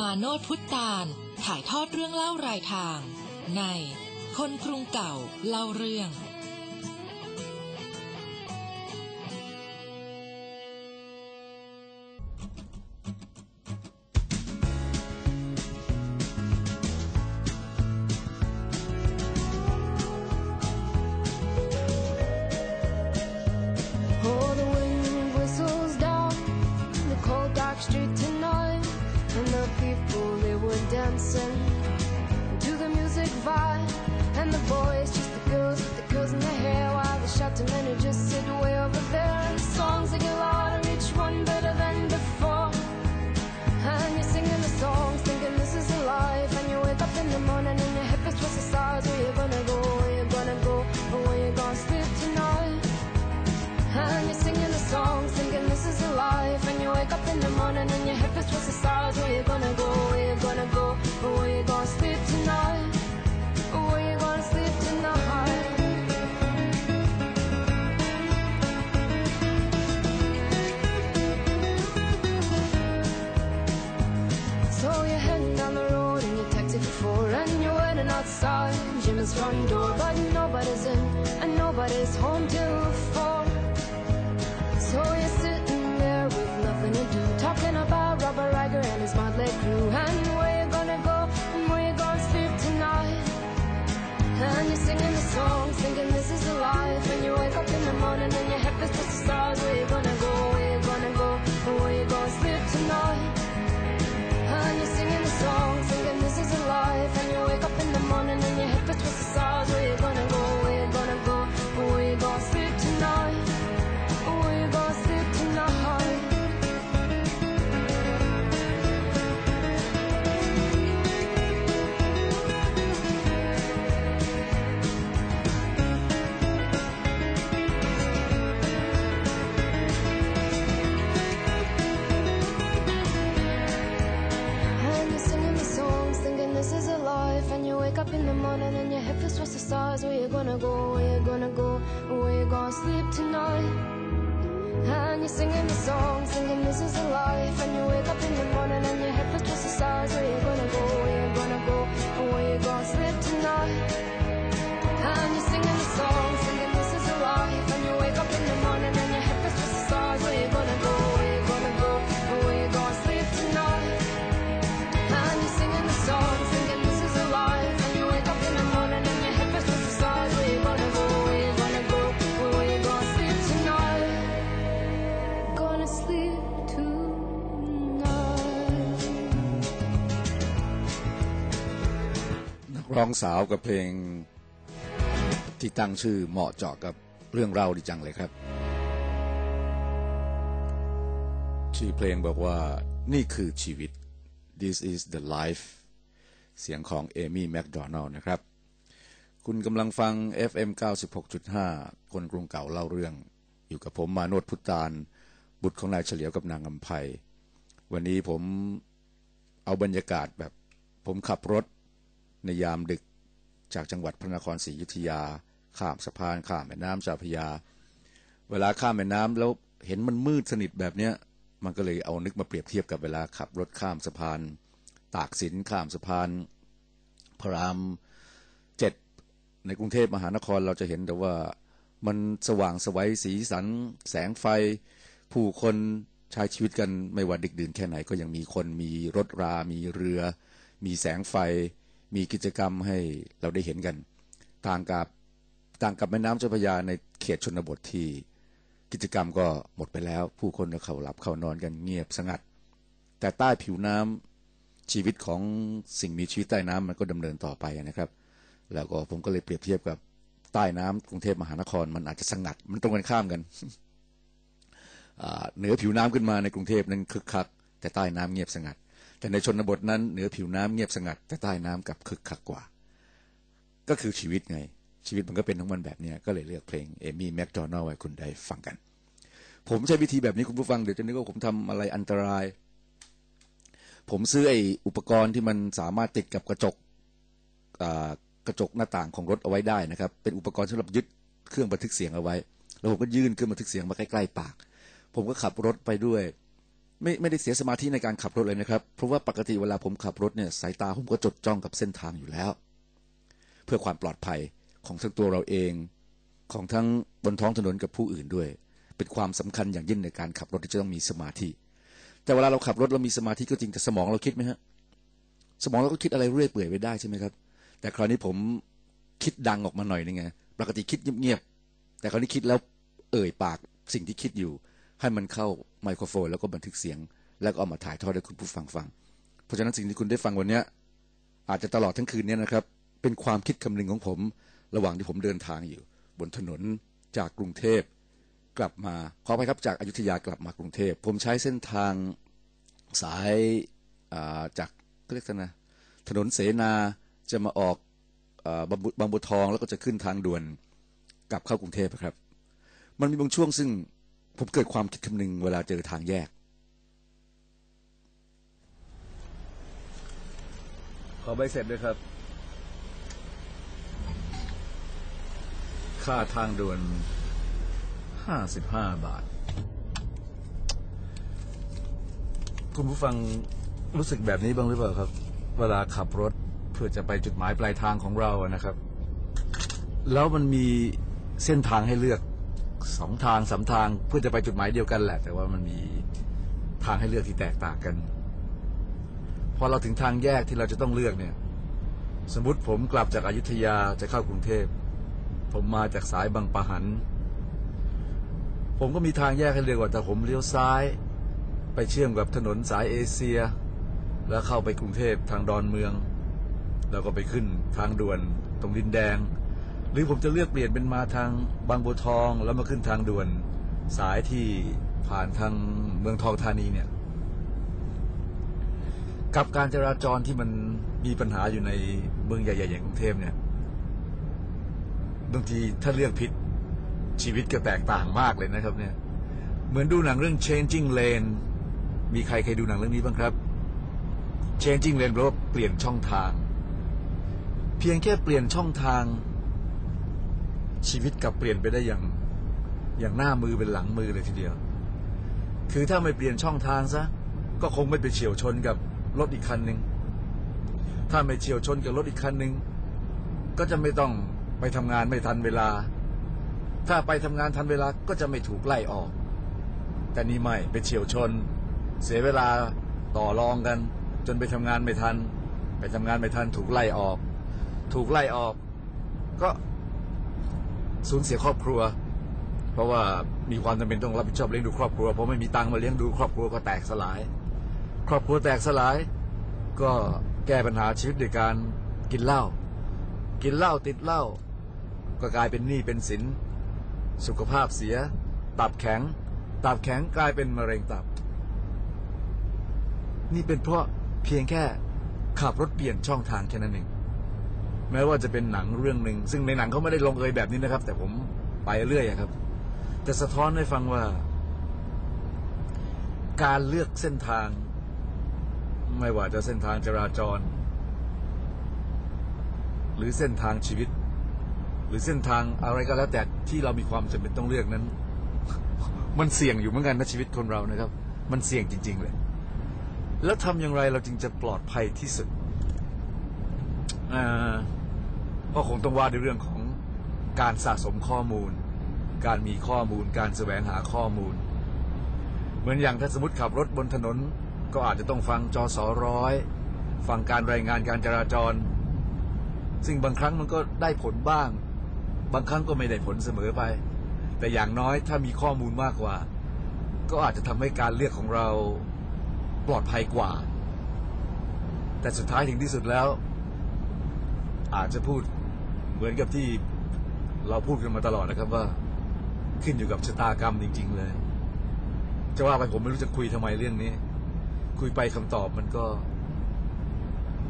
มาโนดพุทธานถ่ายทอดเรื่องเล่ารายทาง ในคนกรุงเก่าเล่าเรื่อง น้องสาวกับเพลงที่ตั้งชื่อเหมาะเจาะกับเรื่องเล่าดีจังเลยครับ ชื่อเพลงบอกว่านี่คือชีวิต this is the life เสียงของเอมี่แมคโดนัลล์นะครับ คุณกำลังฟัง FM 96.5 คนกรุงเก่าเล่าเรื่อง อยู่กับผมมาโนดพุตาน บุตรของนายเฉลียวกับนางอำไพวันนี้ผมเอาบรรยากาศแบบผมขับรถ ในยามดึกจากจังหวัดพระนครศรีอยุธยา ข้ามสะพานข้ามแม่น้ำเจ้าพรยา เวลาข้ามแม่น้ำแล้วเห็นมันมืดสนิทแบบเนี้ยมันก็เลยเอานึกมาเปรียบเทียบกับเวลาขับรถข้ามสะพาน ตากสินข้ามสะพาน พระรามเจ็ดในกรุงเทพมหานครเราจะเห็นแต่ว่ามันสว่างสวัยสีสัน แสงไฟ ผู้คนใช้ชีวิตกันไม่ว่าดึกดื่นแค่ไหนก็ยังมีคนมีรถรา มีเรือ มีแสงไฟ มีกิจกรรมให้เราได้เห็นกัน ต่างกับต่างกับแม่น้ำเจ้าพระยาในเขตชนบทที่กิจกรรมก็หมดไปแล้ว ผู้คนก็เข้าหลับเข้านอนกันเงียบสงัด แต่ใต้ผิวน้ำชีวิตของสิ่งมีชีวิตใต้น้ำมันก็ดำเนินต่อไปนะครับ แล้วก็ผมก็เลยเปรียบเทียบกับใต้น้ำกรุงเทพมหานครมันอาจจะสงัด มันตรงกันข้ามกันเหนือผิวน้ำขึ้นมาในกรุงเทพนั้นคึกคัก แต่ใต้น้ำเงียบสงัด แต่ในชนบทนั้นเหนือผิวน้ำเงียบสงัด แต่ใต้น้ำกลับคึกคักกว่า ก็คือชีวิตไง ชีวิตมันก็เป็นทั้งมันแบบนี้ก็เลยเลือกเพลงเอมี่แมคโดนัลไว้คุณได้ฟังกัน ผมใช้วิธีแบบนี้คุณผู้ฟังเดี๋ยวจะนึกว่าผมทำอะไรอันตราย ผมซื้อไอ้อุปกรณ์ที่มันสามารถติดกับกระจกกระจกหน้าต่างของรถเอาไว้ได้นะครับ เป็นอุปกรณ์สำหรับยึดเครื่องบันทึกเสียงเอาไว้ แล้วผมก็ยื่นเครื่องบันทึกเสียงมาใกล้ๆปาก ผมก็ขับรถไปด้วย ไม่ไม่ได้เสียสมาธิในการขับรถเลยนะครับ เพราะว่าปกติเวลาผมขับรถเนี่ยสายตาผมก็จดจ้องกับเส้นทางอยู่แล้ว เพื่อความปลอดภัยของทั้งตัวเราเอง ของทั้งบนท้องถนนกับผู้อื่นด้วย เป็นความสำคัญอย่างยิ่งในการขับรถที่จะต้องมีสมาธิ แต่เวลาเราขับรถเรามีสมาธิก็จริงแต่สมองเราคิดไหมฮะสมองเราก็คิดอะไรเรื่อยเปื่อยไปได้ใช่ไหมครับ แต่คราวนี้ผมคิดดังออกมาหน่อยนึงไงปกติคิดเงียบๆแต่คราวนี้คิดแล้วเอ่ยปากสิ่งที่คิดอยู่ ให้มันเข้าไมโครโฟน แล้วก็บันทึกเสียง แล้วก็เอามาถ่ายทอดให้คุณผู้ฟังฟัง เพราะฉะนั้นสิ่งที่คุณได้ฟังวันนี้อาจจะตลอดทั้งคืนนี้นะครับ เป็นความคิดคำนึงของผม ระหว่างที่ผมเดินทางอยู่ บนถนนจากกรุงเทพ กลับมาขอไปครับจากอายุทยากลับมากรุงเทพ ผมใช้เส้นทางสายอ่าจากเรียกนะถนนเสนาจะมาออกอบางบุบางบัวทองแล้วก็จะขึ้นทางด่วนกลับเข้ากรุงเทพครับ มันมีบางช่วงซึ่ง ผมเกิดความคิดคำนึงเวลาเจอทางแยก ขอใบเสร็จด้วยครับ ค่าทางด่วนห้าสิบห้าบาท คุณผู้ฟังรู้สึกแบบนี้บ้างหรือเปล่าครับ เวลาขับรถเพื่อจะไปจุดหมายปลายทางของเราอะนะครับ แล้วมันมีเส้นทางให้เลือก สองทางสามทางเพื่อจะไปจุดหมายเดียวกันแหละ แต่ว่ามันมีทางให้เลือกที่แตกต่างกันพอเราถึงทางแยกที่เราจะต้องเลือกเนี่ย สมมติผมกลับจากอายุทยาจะเข้ากรุงเทพ ผมมาจากสายบางปะหัน ผมก็มีทางแยกให้เลือกว่าแต่ผมเลี้ยวซ้าย ไปเชื่อมกับถนนสายเอเชีย แล้วเข้าไปกรุงเทพทางดอนเมือง แล้วก็ไปขึ้นทางด่วนตรงดินแดง หรือผมจะเลือกเปลี่ยนเป็นมาทางบางบัวทองแล้วมาขึ้นทางด่วนสายที่ผ่านทางเมืองทองธานีเนี่ย กับการจราจรที่มันมีปัญหาอยู่ในเมืองใหญ่ๆอย่างกรุงเทพเนี่ยบางทีถ้าเลือกผิดชีวิตก็แตกต่างมากเลยนะครับ เนี่ย เหมือนดูหนังเรื่อง Changing Lane มีใครเคยดูหนังเรื่องนี้บ้างครับ Changing Lane แปลว่าเปลี่ยนช่องทาง เพียงแค่เปลี่ยนช่องทาง ชีวิตกลับเปลี่ยนไปได้อย่างอย่างหน้ามือเป็นหลังมือเลยทีเดียว คือถ้าไม่เปลี่ยนช่องทางซะ ก็คงไม่ไปเฉียวชนกับรถอีกคันหนึ่ง ถ้าไม่เฉียวชนกับรถอีกคันหนึ่งก็จะไม่ต้องไปทำงานไม่ทันเวลา ถ้าไปทำงานทันเวลาก็จะไม่ถูกไล่ออก แต่นี่ไม่ไปเฉียวชน เสียเวลาต่อรองกัน จนไปทำงานไม่ทัน ไปทำงานไม่ทันถูกไล่ออก ถูกไล่ออก ก็ สูญเสียครอบครัว เพราะว่ามีความจำเป็นต้องรับผิดชอบเลี้ยงดูครอบครัวเพราะไม่มีตังค์มาเลี้ยงดูครอบครัวก็แตกสลาย ครอบครัวแตกสลาย ก็แก้ปัญหาชีวิตด้วยการกินเหล้ากินเหล้าติดเหล้าก็กลายเป็นหนี้เป็นสินสุขภาพเสีย ตับแข็ง ตับแข็งกลายเป็นมะเร็งตับ นี่เป็นเพราะเพียงแค่ขับรถเปลี่ยนช่องทางแค่นั้นเอง แม้ว่าจะเป็นหนังเรื่องหนึ่งซึ่งในหนังเขาไม่ได้ลงเอยแบบนี้นะครับ แต่ผมไปเรื่อยครับ จะสะท้อนให้ฟังว่า การเลือกเส้นทาง ไม่ว่าจะเส้นทางจราจร หรือเส้นทางชีวิต หรือเส้นทางอะไรก็แล้วแต่ที่เรามีความจำเป็นต้องเลือกนั้น มันเสี่ยงอยู่เหมือนกันนะชีวิตคนเรานะครับ มันเสี่ยงจริง ๆ เลย แล้วทำอย่างไรเราจึงจะปลอดภัยที่สุดอ่า ก็คงต้องว่าในเรื่องของการสะสมข้อมูล การมีข้อมูล การแสวงหาข้อมูล เหมือนอย่างถ้าสมมติขับรถบนถนน ก็อาจจะต้องฟังจอสอร้อยฟังการรายงานการจราจร ซึ่งบางครั้งมันก็ได้ผลบ้าง บางครั้งก็ไม่ได้ผลเสมอไป แต่อย่างน้อยถ้ามีข้อมูลมากกว่า ก็อาจจะทำให้การเลือกของเราปลอดภัยกว่า แต่สุดท้ายถึงที่สุดแล้ว อาจจะพูด เหมือนกับที่เราพูดกันมาตลอดนะครับว่าขึ้นอยู่กับชะตากรรมจริง ๆ เลย จะว่าไปผมไม่รู้จะคุยทำไมเรื่องนี้ คุยไปคำตอบมันก็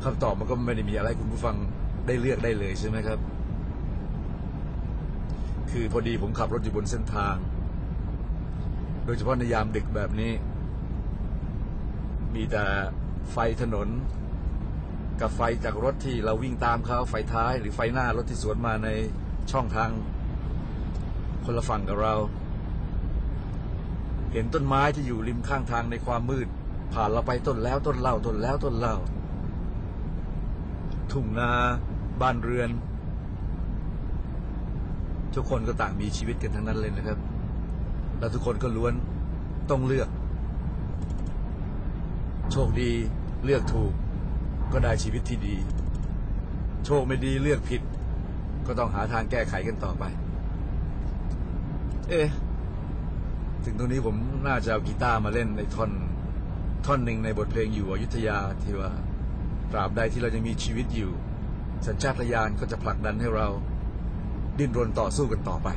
คำตอบมันก็ไม่ได้มีอะไรคุณผู้ฟังได้เลือกได้เลยใช่ไหมครับ คือพอดีผมขับรถอยู่บนเส้นทาง โดยเฉพาะในยามดึกแบบนี้ มีแต่ไฟถนน กับไฟจากรถที่เราวิ่งตามเขาไฟท้าย หรือไฟหน้ารถที่สวนมาในช่องทาง คนละฝั่งกับเรา เห็นต้นไม้ที่อยู่ริมข้างทางในความมืด ผ่านเราไปต้นแล้วต้นเล่าต้นแล้วต้นเล่า ทุ่งนาบ้านเรือน ทุกคนก็ต่างมีชีวิตกันทั้งนั้นเลยนะครับ แล้วทุกคนก็ล้วนต้องเลือก โชคดีเลือกถูก ก็ได้ชีวิตที่ดี โชคไม่ดีเลือกผิด ก็ต้องหาทางแก้ไขกันต่อไป เอ๊ะถึงตรงนี้ผมน่าจะเอากีตาร์มาเล่นในท่อน ท่อนหนึ่งในบทเพลงอยู่อยุธยาที่ว่าตราบใดที่เรายังมีชีวิตอยู่ สัญชาตญาณก็จะผลักดันให้เรา ดิ้นรนต่อสู้กันต่อไป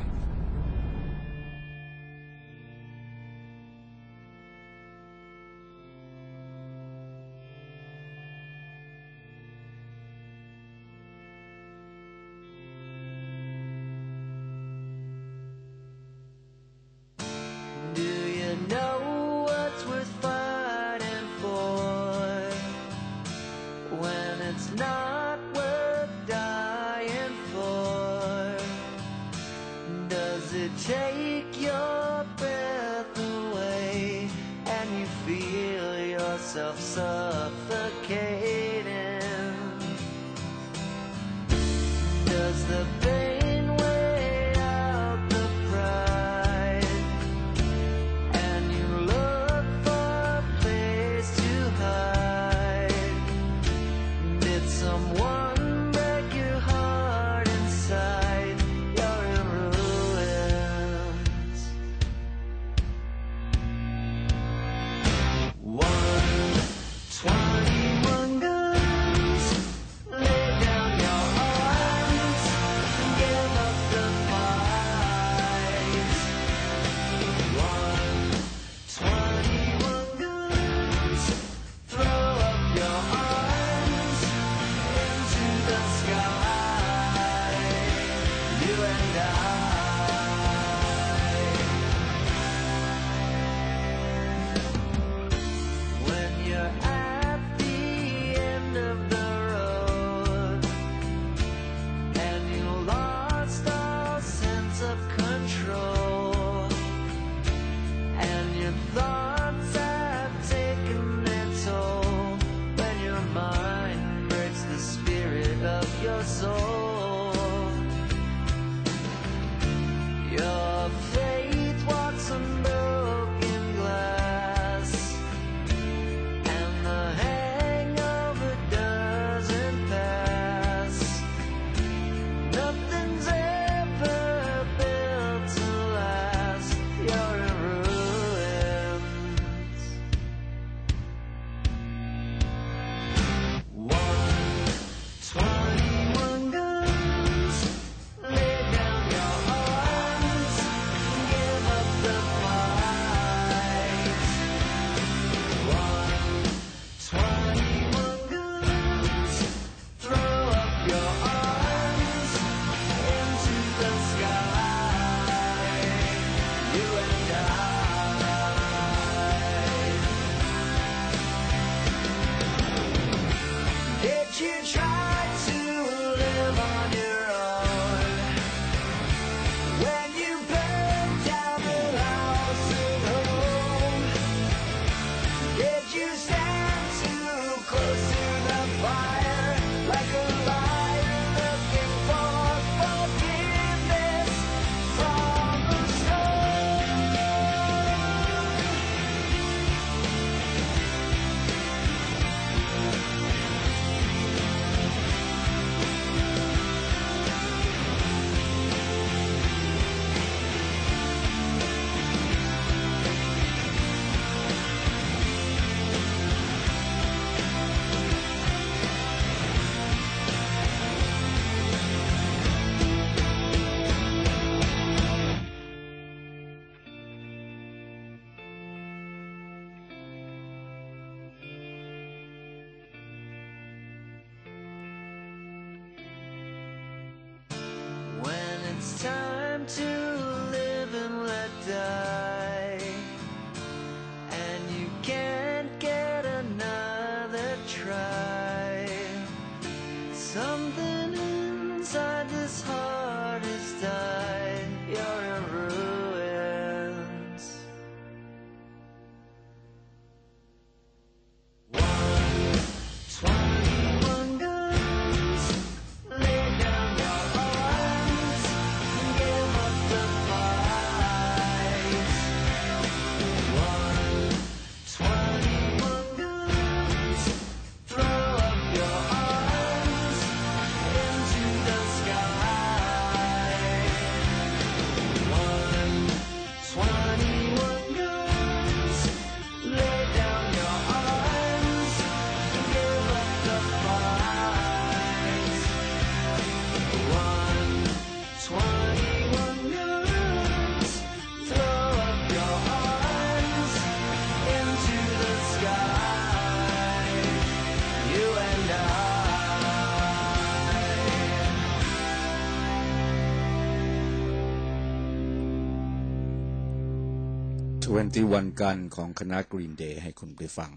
21กันของคณะ Green Day ให้คุณไปฟัง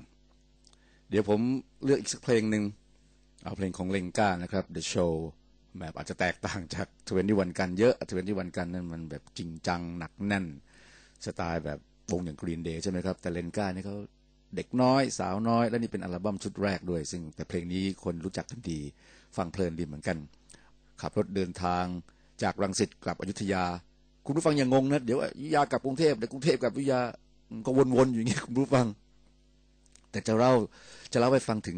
เดี๋ยวผมเลือกอีกสักเพลงหนึ่งเอาเพลงของเลงก้านะครับ The Show แบบอาจจะแตกต่างจาก21กันเยอะ21กันนั่นมันแบบจริงจังหนักแน่น สไตล์แบบวงอย่าง Green Day ใช่ไหมครับ แต่เลนก้านี่เขาเด็กน้อย สาวน้อย และนี่เป็นอัลบั้มชุดแรกด้วย ซึ่งแต่เพลงนี้คนรู้จักกันดี ฟังเพลินดีเหมือนกัน ขับรถเดินทางจากรังสิตกลับอยุธยา คุณผู้ฟังอย่างงงนะ เดี๋ยวอยุธยากลับกรุงเทพเดี๋ยวกรุงเทพกลับอยุธยา ก็วนๆอยู่อย่างเงี้ยคุณผู้ฟัง แต่จะเล่าจะเล่าให้ฟังถึง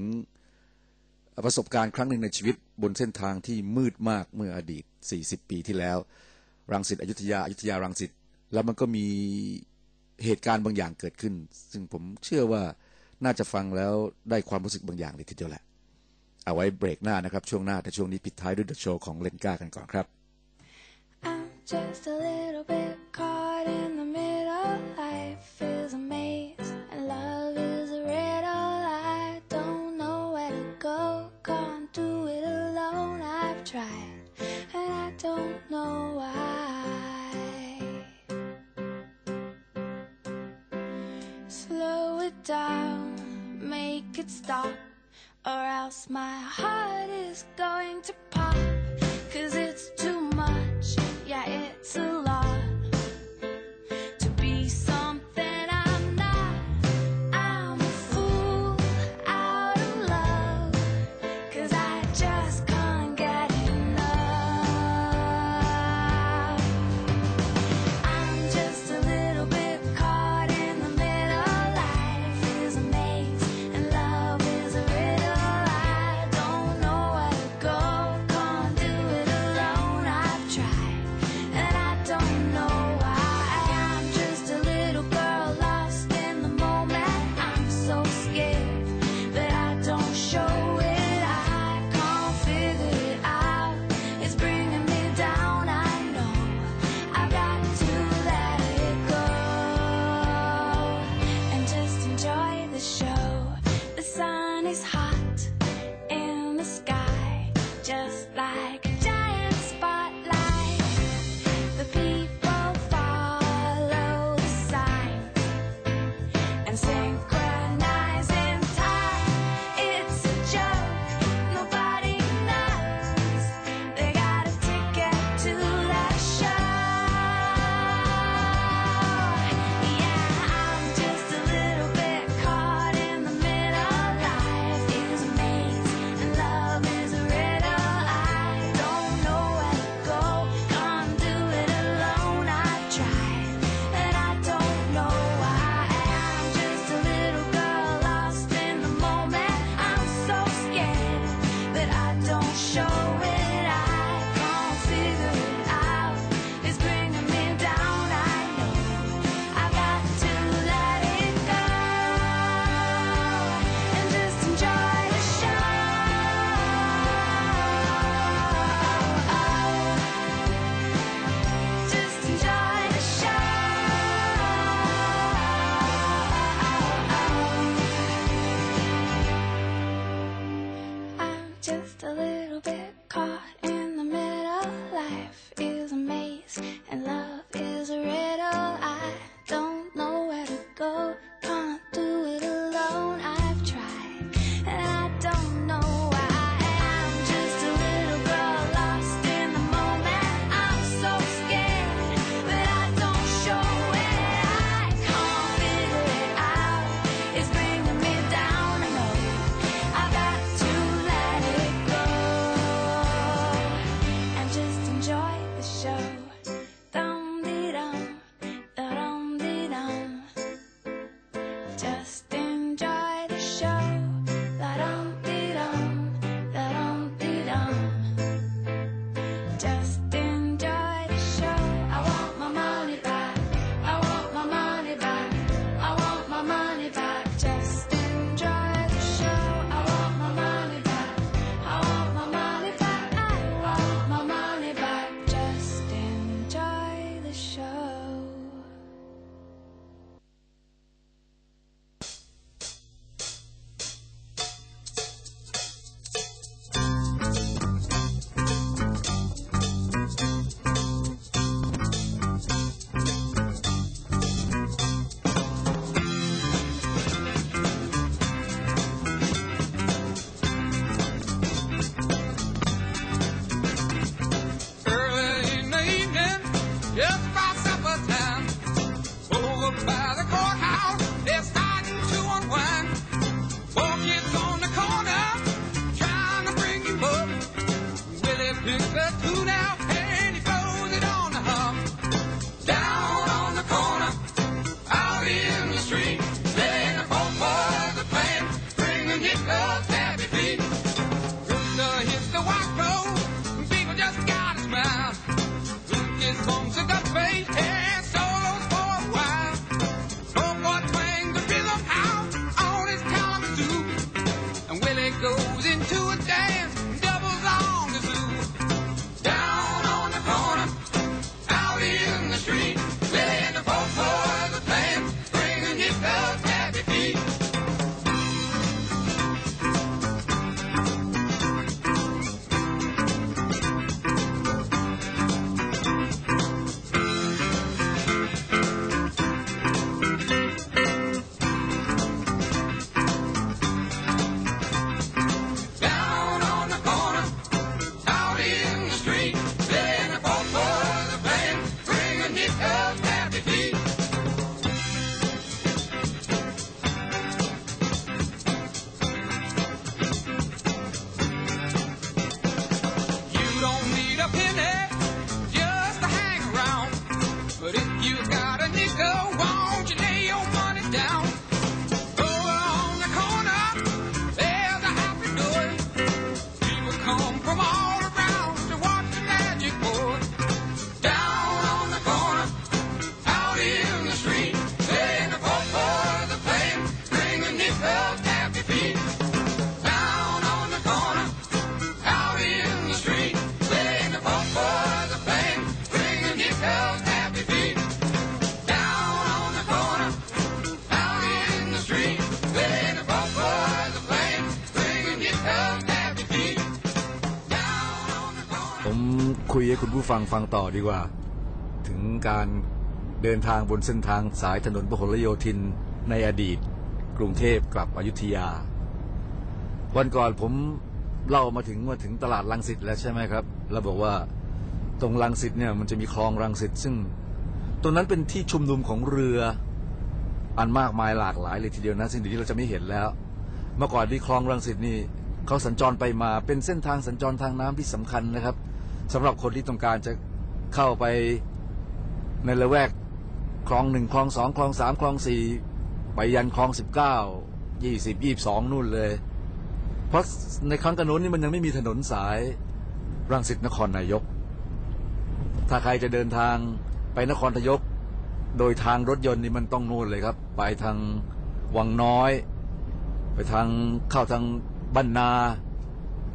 ประสบการณ์ครั้งหนึ่งในชีวิตบนเส้นทางที่มืดมากเมื่ออดีต 40 ปีที่แล้ว รังสิตอยุธยาอยุธยารังสิตแล้วมันก็มีเหตุการณ์บางอย่างเกิดขึ้น ซึ่งผมเชื่อว่าน่าจะฟังแล้วได้ความรู้สึกบางอย่างเลยทีเดียวแหละ เอาไว้เบรกหน้านะครับ ช่วงหน้า แต่ช่วงนี้ปิดท้ายด้วยเดอะโชว์ของเลนก้ากันก่อนครับ I'm just a little bit caught in the Life is a maze, and love is a riddle. I don't know where to go, can't do it alone. I've tried, and I don't know why. Slow it down, make it stop, or else my heart is going to pop. Cause it's too much, yeah, it's a I'm ให้คุณผู้ฟังฟังต่อดีกว่า ถึงการเดินทางบนเส้นทางสายถนนพหลโยธินในอดีต กรุงเทพกลับอยุธยา วันก่อนผมเล่ามาถึงมาถึงตลาดลังสิตแล้วใช่ไหมครับ แล้วบอกว่าตรงลังสิตเนี่ยมันจะมีคลองลังสิตซึ่งตรงนั้นเป็นที่ชุมนุมของเรืออันมากมายหลากหลายเลยทีเดียวนะสิ่งที่เราจะไม่เห็นแล้ว เมื่อก่อนที่คลองรังสิตนี่เขาสัญจรไปมาเป็นเส้นทางสัญจรทางน้ำที่สำคัญนะครับ สำหรับคนที่ต้องการจะเข้าไปในละแวกคลองหนึ่งคลองสองคลองสามคลองสี่ไปยันคลองสิบเก้ายี่สิบยี่สองนู่นเลย เพราะในครั้งกันโน้นนี่มันยังไม่มีถนนสายรังสิตนครนายก ถ้าใครจะเดินทางไปนครนายก โดยทางรถยนต์นี่มันต้องนู่นเลยครับ ไปทางวังน้อย ไปทางเข้าทางบ้านนา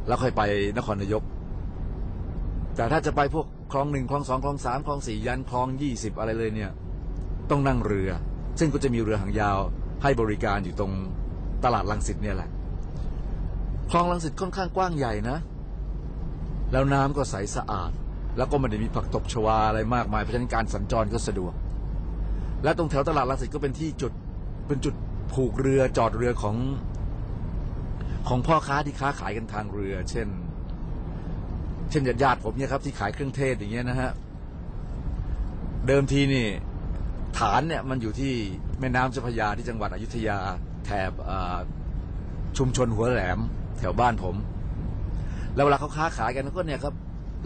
แล้วค่อยไปนครนายก แต่ถ้าจะไปพวกคลองหนึ่งคลองสองคลองสามคลองสี่ยันคลองยี่สิบอะไรเลยเนี่ย ต้องนั่งเรือ ซึ่งก็จะมีเรือหางยาวให้บริการอยู่ตรงตลาดลังสิตเนี่ยแหละ คลองลังสิตค่อนข้างกว้างใหญ่นะ แล้วน้ำก็ใสสะอาด แล้วก็ไม่ได้มีผักตบชวาอะไรมากมายเพราะฉะนั้นการสัญจรก็สะดวก และตรงแถวตลาดลังสิตก็เป็นที่จุดเป็นจุดผูกเรือจอดเรือของของพ่อค้าที่ค้าขายกันทางเรือ เช่น เช่นญาติผมเนี่ยครับที่ขายเครื่องเทศอย่างเงี้ยนะฮะเดิมทีนี่ฐานเนี่ยมันอยู่ที่แม่น้ำเจ้าพระยาที่จังหวัดอยุธยาแถบชุมชนหัวแหลมแถวบ้านผม แล้วเวลาเขาค้าขายกันก็เนี่ยครับ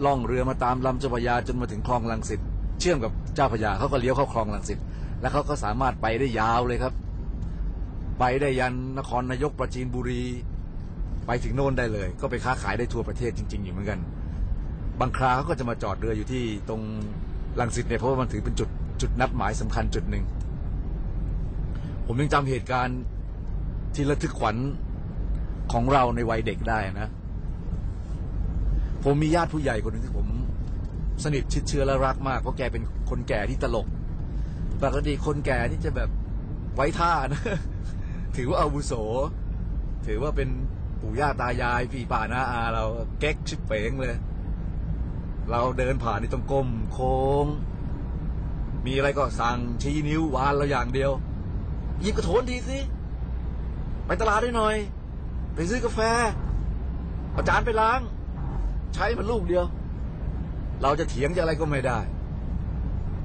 ล่องเรือมาตามลำเจ้าพระยาจนมาถึงคลองลังสิตเชื่อมกับเจ้าพระยาเขาก็เลี้ยวเข้าคลองลังสิตแล้วเขาก็สามารถไปได้ยาวเลยครับ ไปได้ยันนครนายกประจีนบุรี ไปถึงโน่นได้เลย ก็ไปค้าขายได้ทั่วประเทศจริง ๆ อยู่เหมือนกัน บางคราเขาก็จะมาจอดเรืออยู่ที่ตรงลังสิตเนี่ยเพราะว่ามันถือเป็นจุดจุดนัดหมายสำคัญจุดหนึ่ง ผมยังจำเหตุการณ์ที่ระทึกขวัญของเราในวัยเด็กได้นะ ผมมีญาติผู้ใหญ่คนหนึ่งที่ผม สนิทชิดเชื้อและรักมาก เพราะแกเป็นคนแก่ที่ตลก ปกติคนแก่ที่จะแบบไว้ท่านะ ถือว่าอาวุโส ถือว่าเป็นปู่ย่าตายายพี่ป่าน้าอาเราเก๊กชิบเป๋งเลย เราเดินผ่านนี่ต้องก้มโค้ง มีอะไรก็สั่งชี้นิ้ววานเราอย่างเดียวหยิบกระโถนทีสิไปตลาดได้หน่อย ไปซื้อกาแฟเอาจานไปล้าง ใช้มันลูกเดียว เราจะเถียงจะอะไรก็ไม่ได้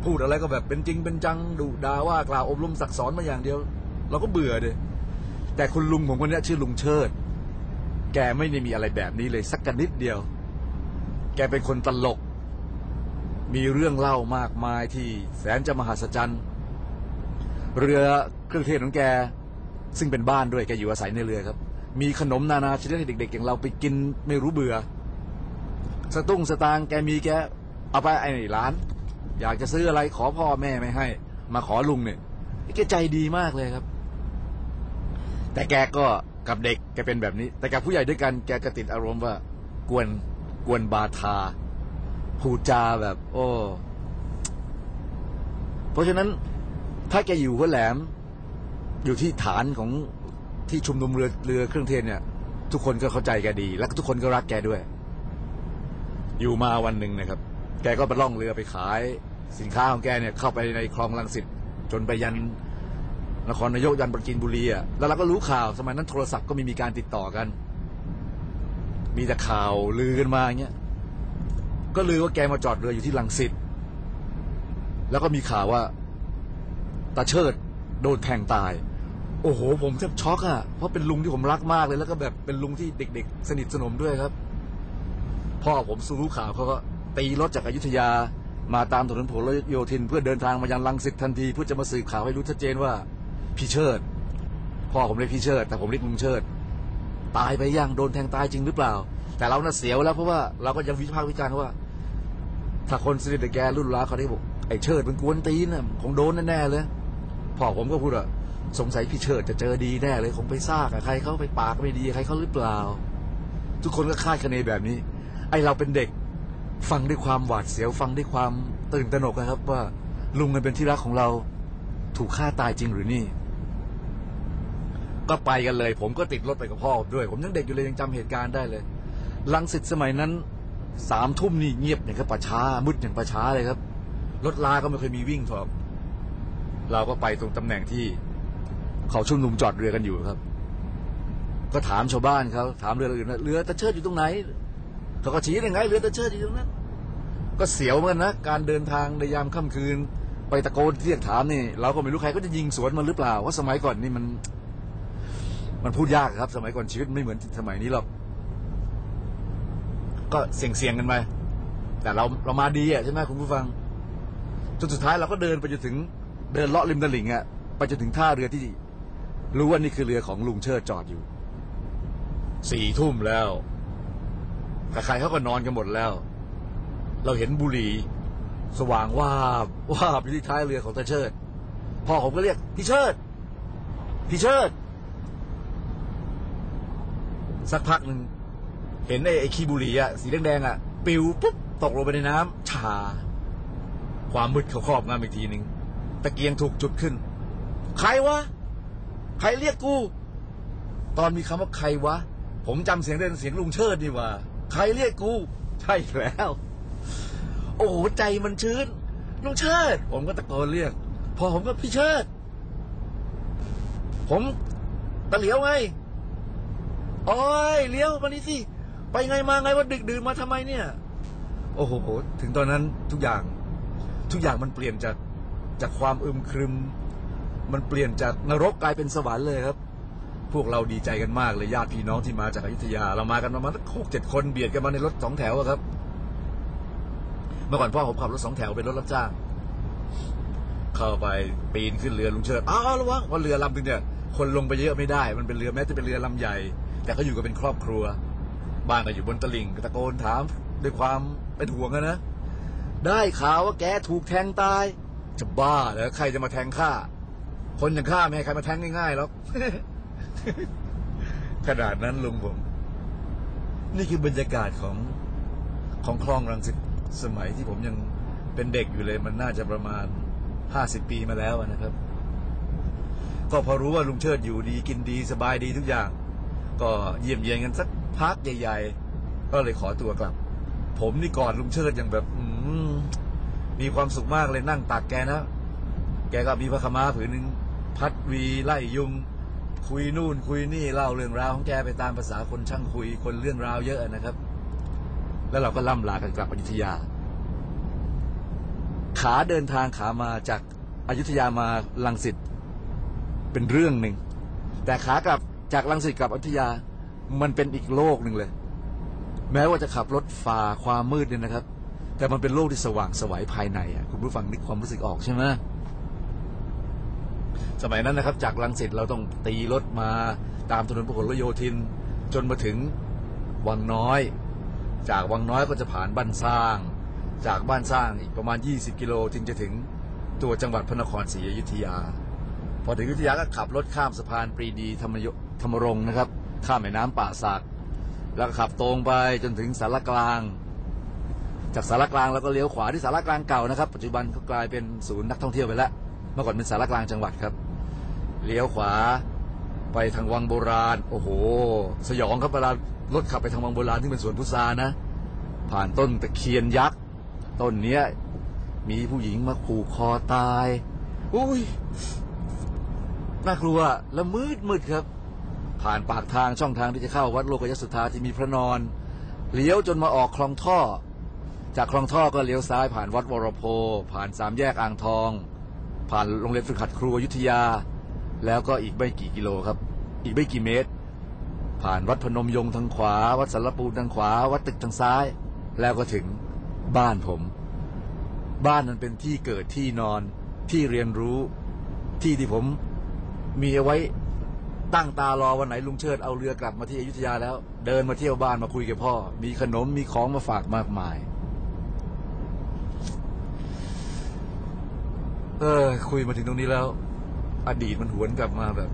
พูดอะไรก็แบบเป็นจริงเป็นจังดุด่าว่ากล่าวอบรมสั่งสอนมาอย่างเดียว เราก็เบื่อเลยแต่คุณลุงผมคนนี้ชื่อลุงเชิด แกไม่ได้มีอะไรแบบนี้เลยสักกนิดเดียว แกเป็นคนตลก มีเรื่องเล่ามากมายที่แสนจะมหัศจรรย์ เรือเครื่องเทศของแก ซึ่งเป็นบ้านด้วยแกอยู่อาศัยในเรือครับ มีขนมนานาชนิดให้เด็ก ๆ อย่างเราไปกินไม่รู้เบื่อ สตุ้งสตางแกมีแกเอาไปไอ้ร้าน อยากจะซื้ออะไรขอพ่อแม่ไม่ให้ มาขอลุงเนี่ยแกใจดีมากเลยครับ แต่แกก็กับเด็กแกเป็นแบบนี้ แต่กับผู้ใหญ่ด้วยกันแกก็ติดอารมณ์ว่ากวน กวนบาทาพูจาแบบ โอ้ เพราะฉะนั้นถ้าแกอยู่หัวแหลม อยู่ที่ฐานของที่ชุมนุมเรือเรือเครื่องเทศเนี่ย ทุกคนก็เข้าใจแกดี แล้วก็ทุกคนก็รักแกด้วย อยู่มาวันหนึ่งนะครับ แกก็ไปล่องเรือไปขาย สินค้าของแกเนี่ย เข้าไปในคลองลังสิตจนไปยันนครนายกยันปราจีนบุรีอะแล้วเราก็รู้ข่าวสมัยนั้นโทรศัพท์ก็ไม่มีการติดต่อกัน มีแต่ข่าวลือกันมาอย่างเงี้ย ก็ลือว่าแกมาจอดเรืออยู่ที่ลังสิต แล้วก็มีข่าวว่าตาเชิดโดนแทงตาย โอ้โห ผมแทบช็อกอะเพราะเป็นลุงที่ผมรักมากเลย แล้วก็แบบเป็นลุงที่เด็ก ๆ สนิทสนมด้วยครับ พ่อผมสู้รู้ข่าวเขาก็ตีรถจากอายุทยามาตามถนนผลโยธิน เพื่อเดินทางมายังลังสิตทันทีเพื่อจะมาสืบข่าวให้รู้ชัดเจนว่าพี่เชิด พ่อผมเรียกพี่เชิด แต่ผมเรียกลุงเชิด ตายไปยังโดนแทงตายจริงหรือเปล่า แต่เราน่ะเสียวแล้วเพราะว่าเราก็ยังวิพากษ์วิจารณ์ว่า ถ้าคนสนิทแกรุ่นร้าเขาได้บอกไอ้เชิดเป็นกวนตีนน่ะคงโดนแน่ๆเลยพ่อผมก็พูดว่าสงสัยพี่เชิดจะเจอดีแน่เลยคงไปซากใครเขาไปปากไม่ดีใครเขาหรือเปล่า ทุกคนก็คาดคะเนแบบนี้ ไอเราเป็นเด็ก ฟังด้วยความหวาดเสียวฟังด้วยความตื่นตระหนกนะครับ ว่าลุงมันเป็นที่รักของเรา ถูกฆ่าตายจริงหรือนี่ ก็ไปกันเลย ผมก็ติดรถไปกับพ่อด้วย ผมยังเด็กอยู่เลยยังจำเหตุการณ์ได้เลยลังสิตสมัยนั้นสามทุ่มนี่เงียบอย่างกับป่าช้ามืดอย่างป่าช้าเลยครับรถลาก็ไม่เคยมีวิ่งครับเราก็ไปตรงตำแหน่งที่เขาชุมนุมจอดเรือกันอยู่ครับ ก็ถามชาวบ้านเขาถามเรืออื่นว่าเรือตะเชิดอยู่ตรงไหนเขาก็ชี้ยังไงเรือตะเชิดอยู่ตรงนั้น ก็เสียวเหมือนกันนะการเดินทางในยามค่ำคืน ไปตะโกนเรียกถามนี่ เราก็ไม่รู้ใครก็จะยิงสวนมันหรือเปล่าเพราสมัยก่อนนี่มัน มันพูดยากครับ สมัยก่อนชีวิตไม่เหมือนสมัยนี้หรอก ก็เสี่ยงเสี่ยงๆกันไปแต่เราเรามาดีอะใช่ไหมคุณผู้ฟังจนสุดท้ายเราก็เดินไปจนถึงเดินเลาะริมตลิ่งอะไปจนถึงท่าเรือที่ รู้ว่านี่คือเรือของลุงเชิดจอดอยู่สี่ทุ่มแล้วแต่ใครเขาก็นอนกันหมดแล้ว เราเห็นบุหรี่สว่างว่าว่าอยู่ที่ท้ายเรือของตาเชิด พ่อผมก็เรียกพี่เชิดพี่เชิด สักพักหนึ่งเห็นไอ้ไอ้ขี้บุหรี่อะสีแดงๆอะปิวปุ๊บตกลงไปในน้ำชา ความมืดเขาครอบงำอีกทีหนึ่งตะเกียงถูกจุดขึ้น ใครวะ ใครเรียกกู ตอนมีคำว่าใครวะ ผมจำเสียงเด่นเสียงลุงเชิดนี่ว่า ใครเรียกกู ใช่แล้ว โอ้โหใจมันชื้น ลุงเชิด ผมก็ตะโกนเรียก พอผมก็พี่เชิด ผมตะเหลียวไง โอ้ยเลี้ยวมานี่สิ ไปไงมาไงว่าดึกดื่นมาทำไมเนี่ย โอ้โห ถึงตอนนั้นทุกอย่าง ทุกอย่างมันเปลี่ยนจากจากความอึมครึม มันเปลี่ยนจากนรกกลายเป็นสวรรค์เลยครับ พวกเราดีใจกันมากเลยญาติพี่น้องที่มาจากอยุธยา เรามากันประมาณหกเจ็ดคนเบียดกันมาในรถสองแถวอะครับ เมื่อก่อนพ่อผมขับรถสองแถวเป็นรถรับจ้างเข้าไปปีนขึ้นเรือลุงเชิดอ้าวระวังเพราเรือลำนึงเนี่ยคนลงไปเยอะไม่ได้ มันเป็นเรือแม้จะเป็นเรือลำใหญ่ แต่เขาอยู่กันเป็นครอบครัว บ้านก็อยู่บนตลิ่งตะโกนถามด้วยความเป็นห่วงอะนะ ได้ข่าวว่าแกถูกแทงตาย จะบ้าเหรอใครจะมาแทงข้า คนอย่างข้าไม่ให้ใครมาแทงง่ายๆหรอก ขนาดนั้นลุงผม นี่คือบรรยากาศของของคลองรังสิตสมัยที่ผมยังเป็นเด็กอยู่เลยมันน่าจะประมาณห้าสิบปีมาแล้วนะครับ ก็พอรู้ว่าลุงเชิดอยู่ดีกินดีสบายดีทุกอย่าง ก็เยี่ยมเยียนกันสักพักใหญ่ ๆ ก็เลยขอตัวกลับ ผมนี่ก่อนลุงเชิดอย่างแบบ อืมีความสุขมากเลยนั่งตักแกนะ แกก็มีพระขาวม้าผืนหนึ่งพัดวีไล่ยุง คุยนู่นคุยนี่เล่าเรื่องราวของแกไปตามภาษาคนช่างคุยคนเรื่องราวเยอะนะครับ แล้วเราก็ล่ำลากันกลับอยุธยา ขาเดินทางขามาจากอายุทยามาลังสิตเป็นเรื่องหนึ่งแต่ขากลับ จากลังสิตกับอยุธยา มันเป็นอีกโลกหนึ่งเลย แม้ว่าจะขับรถฝ่าความมืดเนี่ยนะครับ แต่มันเป็นโลกที่สว่างสวัยภายในอะคุณผู้ฟังนึกความรู้สึกออกใช่ไหมสมัยนั้นนะครับ จากลังสิตเราต้องตีรถมาตามถนนพหลโยธิน จนมาถึงวังน้อย จากวังน้อยก็จะผ่านบ้านสร้าง จากบ้านสร้างอีกประมาณ 20 กิโลถึงจะถึงตัวจังหวัดพระนครศรีอยุธยา พอถึงอยุธยาก็ขับรถข้ามสะพานปรีดีธรรมย ธรรมรงค์นะครับ ข้ามแม่น้ำป่าสัก แล้วขับตรงไปจนถึงสารกลาง จากสารกลางแล้วก็เลี้ยวขวาที่สารกลางเก่านะครับ ปัจจุบันก็กลายเป็นศูนย์นักท่องเที่ยวไปแล้ว เมื่อก่อนเป็นสารกลางจังหวัดครับ เลี้ยวขวาไปทางวังโบราณ โอ้โห สยองครับเวลารถขับไปทางวังโบราณที่เป็นสวนพุทรานะ ผ่านต้นตะเคียนยักษ์ต้นเนี้ยมีผู้หญิงมาผูกคอตาย อุ้ยน่ากลัวและมืดมืดครับ ผ่านปากทางช่องทางที่จะเข้าวัดโลกยสุธาที่มีพระนอนเลี้ยวจนมาออกคลองท่อ จากคลองท่อก็เลี้ยวซ้ายผ่านวัดวรโพผ่านสามแยกอ่างทอง ผ่านโรงเรียนฝึกหัดครูอยุธยา แล้วก็อีกไม่กี่กิโลครับ อีกไม่กี่เมตร ผ่านวัดพนมยงทางขวา วัดสารปูนทางขวา วัดตึกทางซ้าย แล้วก็ถึงบ้านผม บ้านนั้นเป็นที่เกิดที่นอนที่เรียนรู้ที่ที่ผมมีเอาไว้ ตั้งตารอวันไหนลุงเชิดเอาเรือกลับมาที่อยุธยาแล้ว เดินมาเที่ยวบ้านมาคุยกับพ่อ มีขนมมีของมาฝากมากมาย เออ คุยมาถึงตรงนี้แล้ว อดีตมันหวนกลับมาแบบ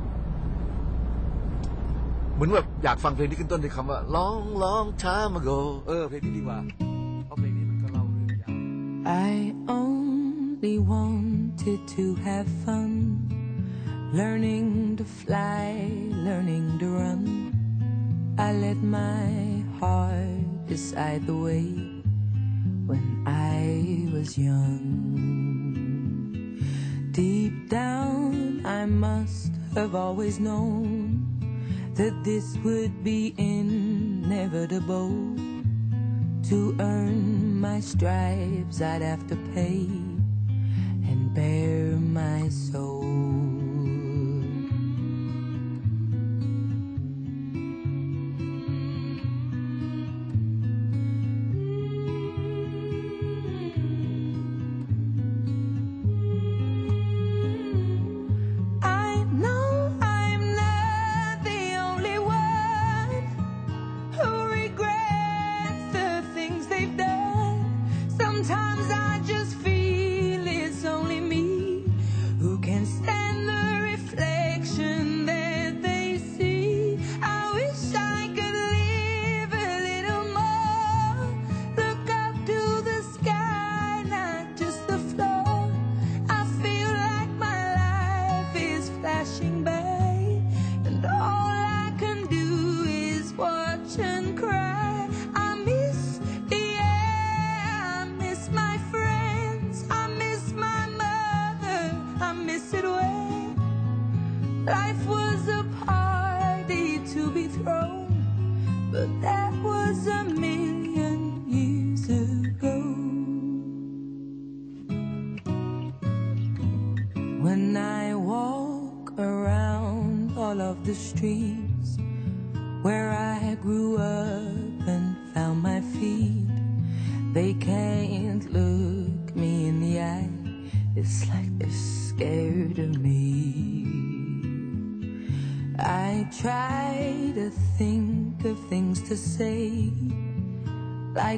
เหมือนแบบอยากฟังเพลงที่ขึ้นต้นด้วยคำว่า long long time ago เออเพลงนี้ดีกว่าเพราะเพลงนี้มันก็เล่าเรื่องยาว I only wanted to have fun, learning to fly, learning to run. I let my heart decide the way when I was young. Deep down, I must have always known that this would be inevitable. To earn my stripes, I'd have to pay and bare my soul.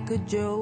Like a joke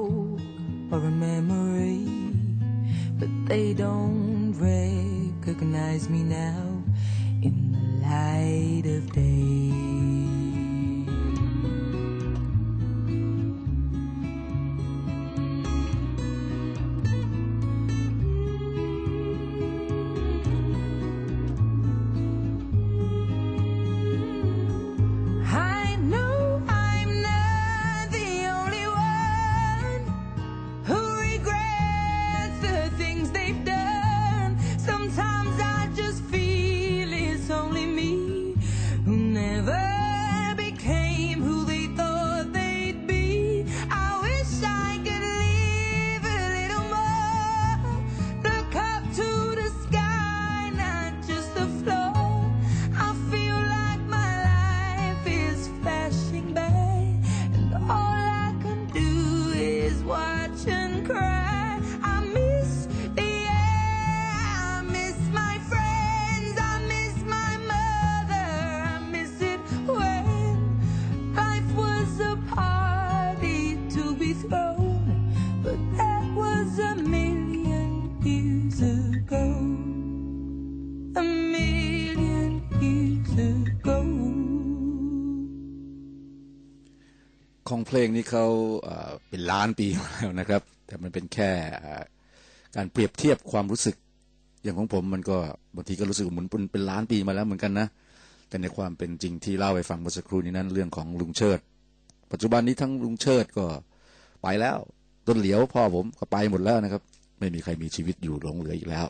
ลงนี้เขาเป็นล้านปีมาแล้วนะครับ แต่มันเป็นแค่การเปรียบเทียบความรู้สึก อย่างของผมมันก็บางทีก็รู้สึกเหมือนเป็นล้านปีมาแล้วเหมือนกันนะ แต่ในความเป็นจริงที่เล่าให้ฟังเมื่อสักครู่นี้นั้นเรื่องของลุงเชิด ปัจจุบันนี้ทั้งลุงเชิดก็ไปแล้วต้นเหลียวพ่อผมก็ไปหมดแล้วนะครับ ไม่มีใครมีชีวิตอยู่หลงเหลืออีกแล้ว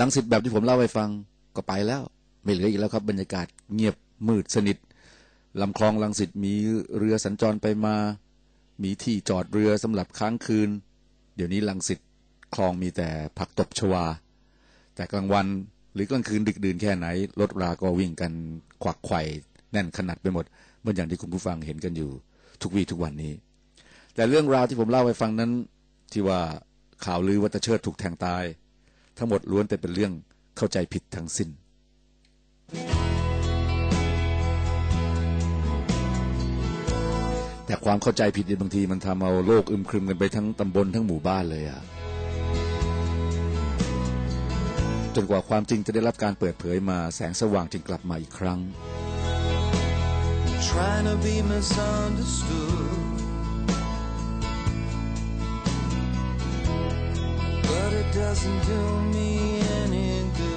ลังสิตแบบที่ผมเล่าให้ฟังก็ไปแล้ว ไม่เหลืออีกแล้วครับ บรรยากาศเงียบมืดสนิท ลำคลองลังสิตมีเรือสัญจรไปมา มีที่จอดเรือสำหรับค้างคืน เดี๋ยวนี้ลังสิตคลองมีแต่ผักตบชวา แต่กลางวันหรือกลางคืนดึกดื่นแค่ไหน รถราก็วิ่งกันขวักไข่แน่นขนาดไปหมดเหมือนอย่างที่คุณผู้ฟังเห็นกันอยู่ ทุกวี่ทุกวันนี้ แต่เรื่องราวที่ผมเล่าให้ฟังนั้น ที่ว่าข่าวลือว่าตเชิดถูกแทงตาย ทั้งหมดล้วนแต่เป็นเรื่องเข้าใจผิดทั้งสิ้น แต่ความเข้าใจผิดบางทีมันทำเอาโลกอึมครึมกันไปทั้งตำบลทั้งหมู่บ้านเลยอะจนกว่าความจริงจะได้รับการเปิดเผยมาแสงสว่างจึงกลับมาอีกครั้ง trying to be misunderstood. But it doesn't do me any good.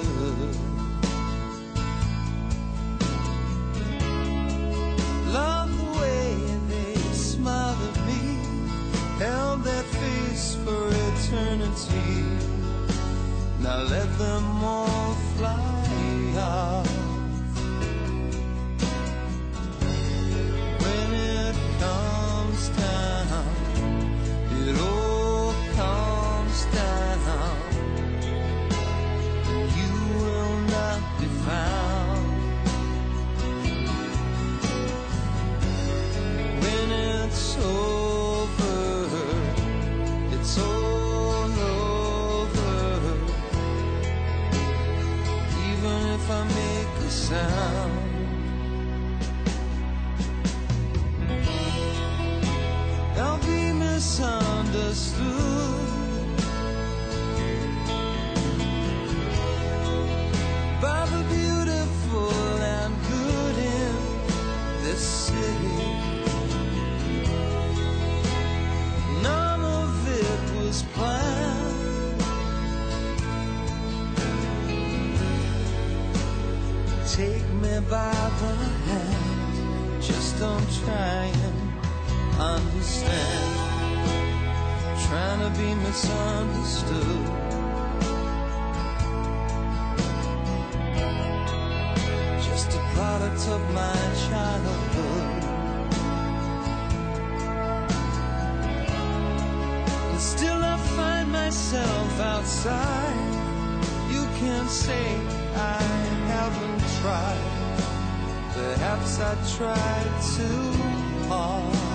For eternity. Now let them all fly off. By the beautiful and good in this city. None of it was planned. Take me by the hand, just don't try and understand. Trying to be misunderstood. Just a product of my childhood. And still I find myself outside. You can't say I haven't tried. Perhaps I tried too hard.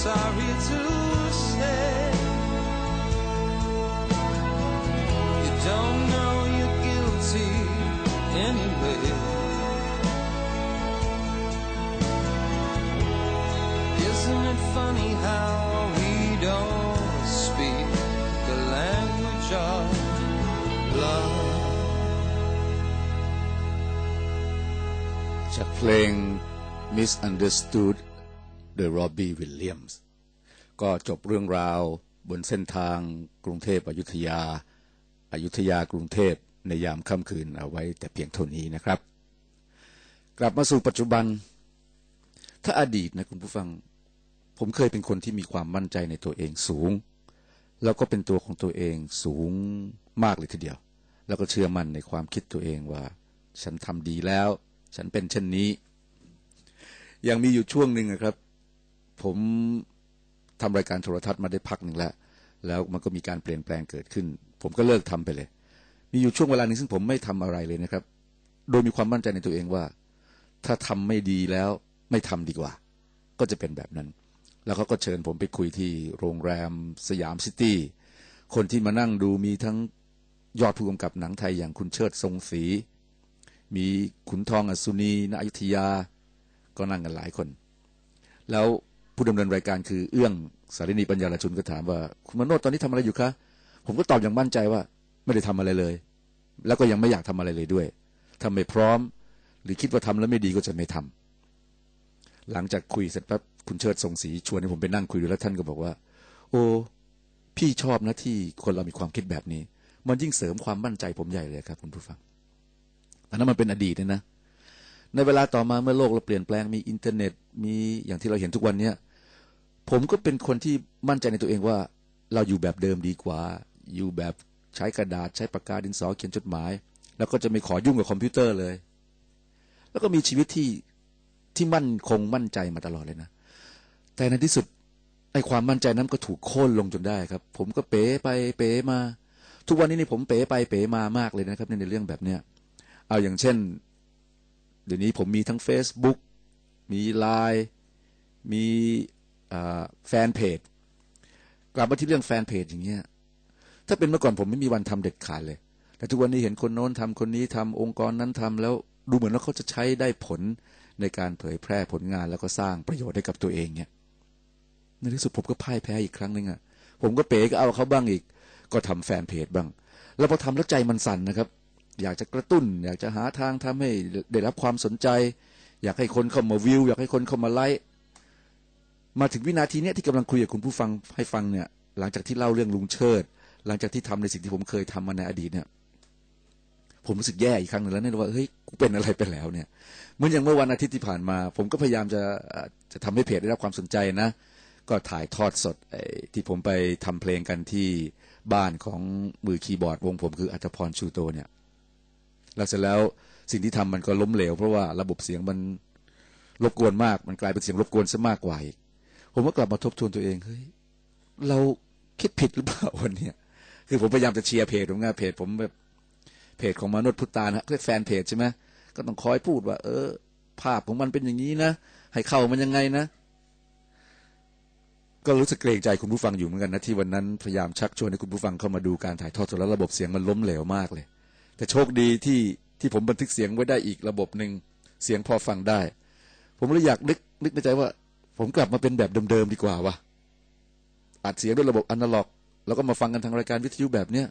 sorry to say. You don't know you're guilty anyway. Isn't it funny how we don't speak the language of love? จากเพลง Misunderstood โดย Robbie Williams ก็จบเรื่องราวบนเส้นทางกรุงเทพอยุธยาอยุธยากรุงเทพในยามค่ำคืนเอาไว้แต่เพียงเท่านี้นะครับ กลับมาสู่ปัจจุบัน ถ้าอดีตนะคุณผู้ฟัง ผมเคยเป็นคนที่มีความมั่นใจในตัวเองสูง แล้วก็เป็นตัวของตัวเองสูงมากเลยทีเดียว แล้วก็เชื่อมั่นในความคิดตัวเองว่า ฉันทำดีแล้ว ฉันเป็นเช่นนี้ ยังมีอยู่ช่วงหนึ่งนะครับ ผมทำรายการโทรทัศน์มาได้พักหนึ่งแล้ว แล้วมันก็มีการเปลี่ยนแปลงเกิดขึ้น ผมก็เลิกทำไปเลย มีอยู่ช่วงเวลาหนึ่งซึ่งผมไม่ทำอะไรเลยนะครับ โดยมีความมั่นใจในตัวเองว่า ถ้าทำไม่ดีแล้วไม่ทำดีกว่า ก็จะเป็นแบบนั้น แล้วเขาก็เชิญผมไปคุยที่โรงแรมสยามซิตี้ คนที่มานั่งดูมีทั้งยอดผู้กำกับหนังไทยอย่างคุณเชิดทรงศรี มีขุนทองอสุนีณอยุธยา ก็นั่งกันหลายคน แล้ว ผู้ดำเนินรายการคือเอื้องสารินีปัญญาลชุนก็ถามว่า คุณมโนตอนนี้ทำอะไรอยู่คะ ผมก็ตอบอย่างมั่นใจว่าไม่ได้ทำอะไรเลย แล้วก็ยังไม่อยากทำอะไรเลยด้วยทำไม่พร้อม หรือคิดว่าทำแล้วไม่ดีก็จะไม่ทำหลังจากคุยเสร็จปั๊บคุณเชิดทรงศรีชวนให้ผมไปนั่งคุยดูแล้วท่านก็บอกว่า โอ้พี่ชอบนะที่คนเรามีความคิดแบบนี้ มันยิ่งเสริมความมั่นใจผมใหญ่เลยครับคุณผู้ฟังอันนั้นมันเป็นอดีตเนี่ยนะในเวลาต่อมาเมื่อโลกเราเปลี่ยนแปลงมีอินเทอร์เน็ต มีอย่างที่เราเห็นทุกวันเนี้ย ผมก็เป็นคนที่มั่นใจในตัวเองว่า เราอยู่แบบเดิมดีกว่า อยู่แบบใช้กระดาษใช้ปากกาดินสอเขียนจดหมาย แล้วก็จะไม่ขอยุ่งกับคอมพิวเตอร์เลย แล้วก็มีชีวิตที่ที่มั่นคงมั่นใจมาตลอดเลยนะ แต่ในที่สุดไอ้ความมั่นใจนั้นก็ถูกโค่นลงจนได้ครับ ผมก็เป๋ไปเป๋มา ทุกวันนี้นี่ผมเป๋ไปเป๋มามากเลยนะครับในเรื่องแบบเนี้ยเอาอย่างเช่น เดี๋ยวนี้ผมมีทั้ง Facebook มีไลน์มี แฟนเพจกลับมาที่เรื่องแฟนเพจอย่างเงี้ย ถ้าเป็นเมื่อก่อนผมไม่มีวันทำเด็ดขาดเลย แต่ทุกวันนี้เห็นคนโน้นทำคนนี้ทำองค์กรนั้นทำแล้วดูเหมือนว่าเขาจะใช้ได้ผลในการเผยแพร่ผลงานแล้วก็สร้างประโยชน์ให้กับตัวเองเนี่ยในที่สุดผมก็พ่ายแพ้อีกครั้งหนึ่งอะ่ะผมก็เป๋ก็เอาเขาบ้างอีก ก็ทำแฟนเพจบ้าง แล้วพอทำแล้วใจมันสั่นนะครับ อยากจะกระตุ้น อยากจะหาทางทำให้ได้รับความสนใจ อยากให้คนเข้ามาวิว อยากให้คนเข้ามาไลค์ มาถึงวินาทีเนี้ยที่กำลังคุยกับคุณผู้ฟังให้ฟังเนี่ย หลังจากที่เล่าเรื่องลุงเชิด หลังจากที่ทำในสิ่งที่ผมเคยทำมาในอดีตเนี่ย ผมรู้สึกแย่อีกครั้งหนึ่งแล้วเนี่ยว่าเฮ้ยกูเป็นอะไรไปแล้วเนี่ยเหมือนอย่างเมื่อวันอาทิตย์ที่ผ่านมา ผมก็พยายามจะจะทำให้เพจได้รับความสนใจนะ ก็ถ่ายทอดสดที่ผมไปทำเพลงกันที่บ้านของมือคีย์บอร์ดวงผมคืออัตพรชูโตเนี่ยแล้วเสร็จแล้วสิ่งที่ทำมันก็ล้มเหลวเพราะว่าระบบเสียงมันรบกวนมาก มันกลายเป็นเสียงรบกวนซะมากกว่าอีก ผมก็กลับมาทบทวนตัวเองเฮ้ยเราคิดผิดหรือเปล่าวันเนี้ยคือผมพยายามจะเชียร์เพจผมไงเพจผมแบบเพจของมนุษย์พุทธานะคือแฟนเพจใช่ไหมก็ต้องคอยพูดว่า เออ ภาพของมันเป็นอย่างนี้นะให้เข้ามันยังไงนะ ก็รู้สึกเกรงใจคุณผู้ฟังอยู่เหมือนกันนะที่วันนั้นพยายามชักชวนให้คุณผู้ฟังเข้ามาดูการถ่ายทอดสดแล้วระบบเสียงมันล้มเหลวมากเลย แต่โชคดีที่ที่ผมบันทึกเสียงไว้ได้อีกระบบหนึ่งเสียงพอฟังได้ ผมเลยอยากนึกนึกในใจว่า ผมกลับมาเป็นแบบเดิมๆดีกว่าวะอัดเสียงด้วยระบบอนาล็อก แล้วก็มาฟังกันทางรายการวิทยุแบบเนี้ย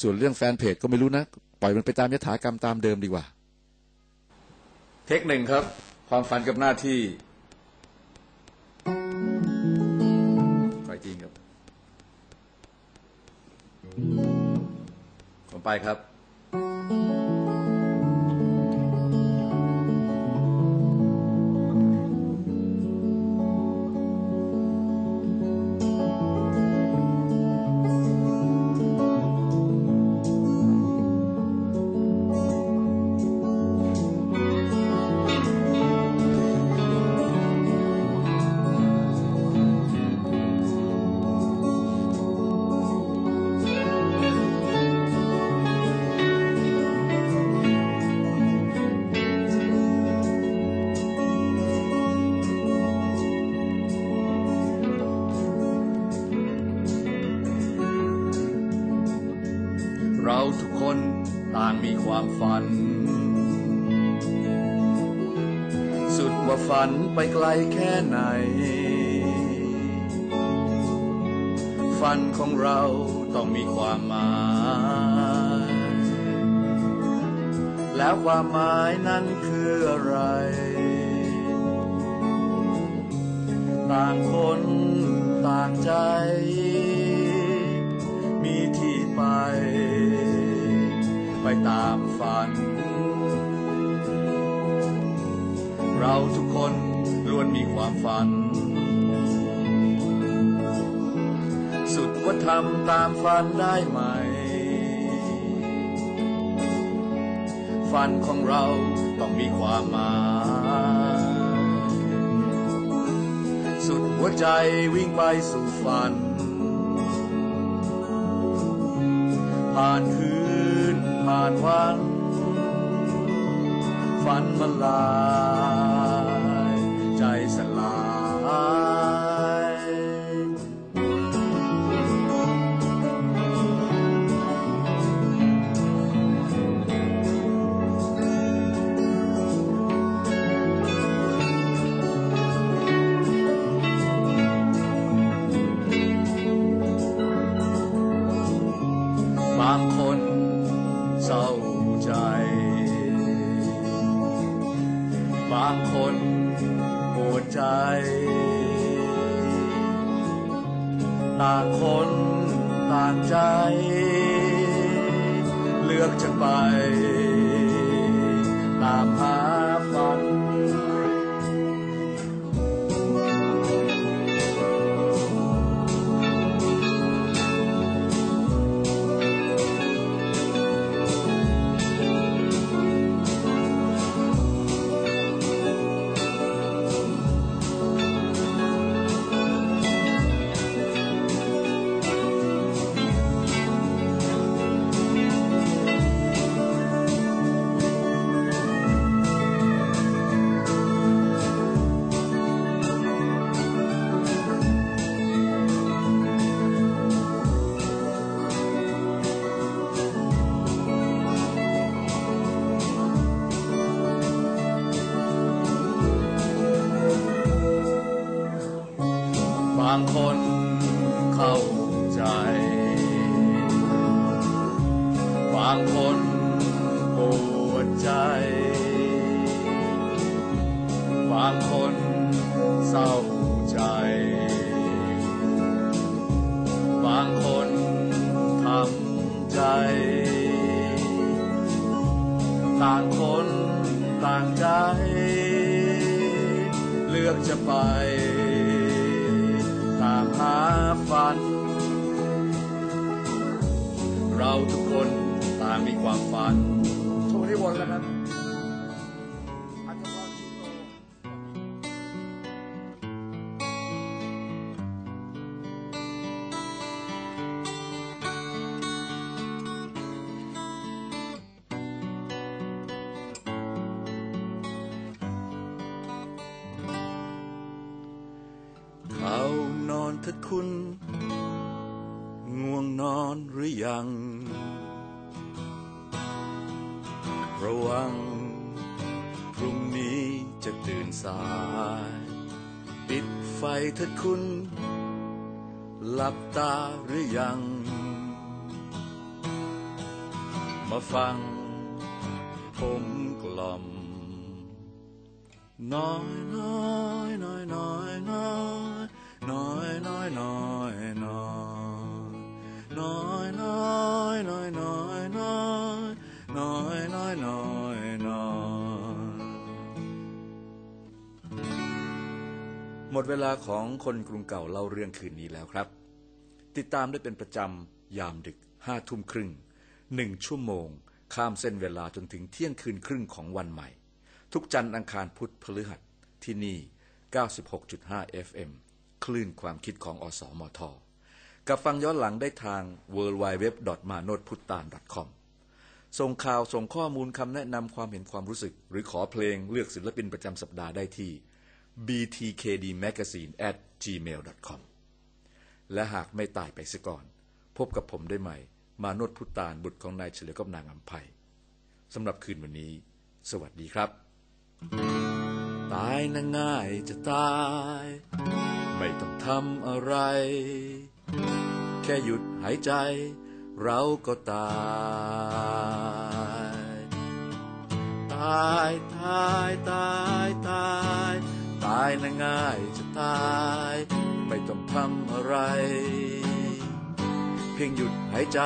ส่วนเรื่องแฟนเพจก็ไม่รู้นะ ปล่อยมันไปตามยถากรรมตามเดิมดีกว่า เทคหนึ่งครับ ความฝันกับหน้าที่ไปจริงครับผมไปครับ ไปไกลแค่ไหน ฝันของเราต้องมีความหมาย แล้วความหมายนั้นคืออะไร ต่างคนต่างใจ มีที่ไป ไปตามฝัน เราทุกคน ฝัน สุดว่าทำตามฝันได้ไหม ฝันของเราต้องมีความหมาย สุดหัวใจวิ่งไปสู่ฝัน ผ่านคืนผ่านวัน ฝันมันลา คนเศร้า คุณ หลับตาหรือยัง มาฟัง ผมกล่อม น้อยน้อยน้อยน้อยน้อยน้อยน้อยน้อยน้อยน้อยน้อยน้อยน้อยน้อยน้อยน้อย มดเวลาของคนกรุงเก่าเล่าเรื่องคืนนี้แล้วครับ ติดตามได้เป็นประจำยามดึกห้าทุ่มครึ่งหนึ่งชั่วโมง ข้ามเส้นเวลาจนถึงเที่ยงคืนครึ่งของวันใหม่ ทุกจันทร์อังคารพุธพฤหัสที่นี่ 96.5 FM คลื่นความคิดของอสมทกับฟังย้อนหลังได้ทาง w w w m a n o t p u t a n c o m ส่งข่าวส่งข้อมูลคำแนะนำความเห็นความรู้สึก หรือขอเพลงเลือกศิลปินประจำสัปดาห์ได้ที่ btkdmagazine at gmail.com และหากไม่ตายไปซะก่อน พบกับผมได้ใหม่ มาโนดพุตานบุตรของนายเฉลิมกับนางอัมภัยสำหรับคืนวันนี้ สวัสดีครับ ตายนง่ายจะตาย ไม่ต้องทำอะไร แค่หยุดหายใจ เราก็ตายตายตายตายตายตายนะง่ายจะตาย ไม่ต้องทำอะไร เพียงหยุดหายใจ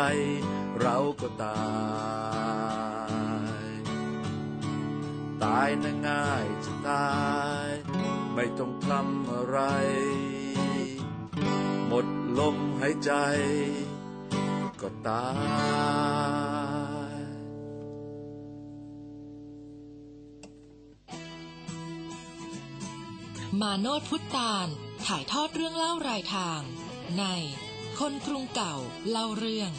เราก็ตาย ตายนะง่ายจะตาย ไม่ต้องทำอะไร หมดลมหายใจ ก็ตาย มาโนดพุทธานถ่ายทอดเรื่องเล่ารายทาง ในคนกรุงเก่าเล่าเรื่อง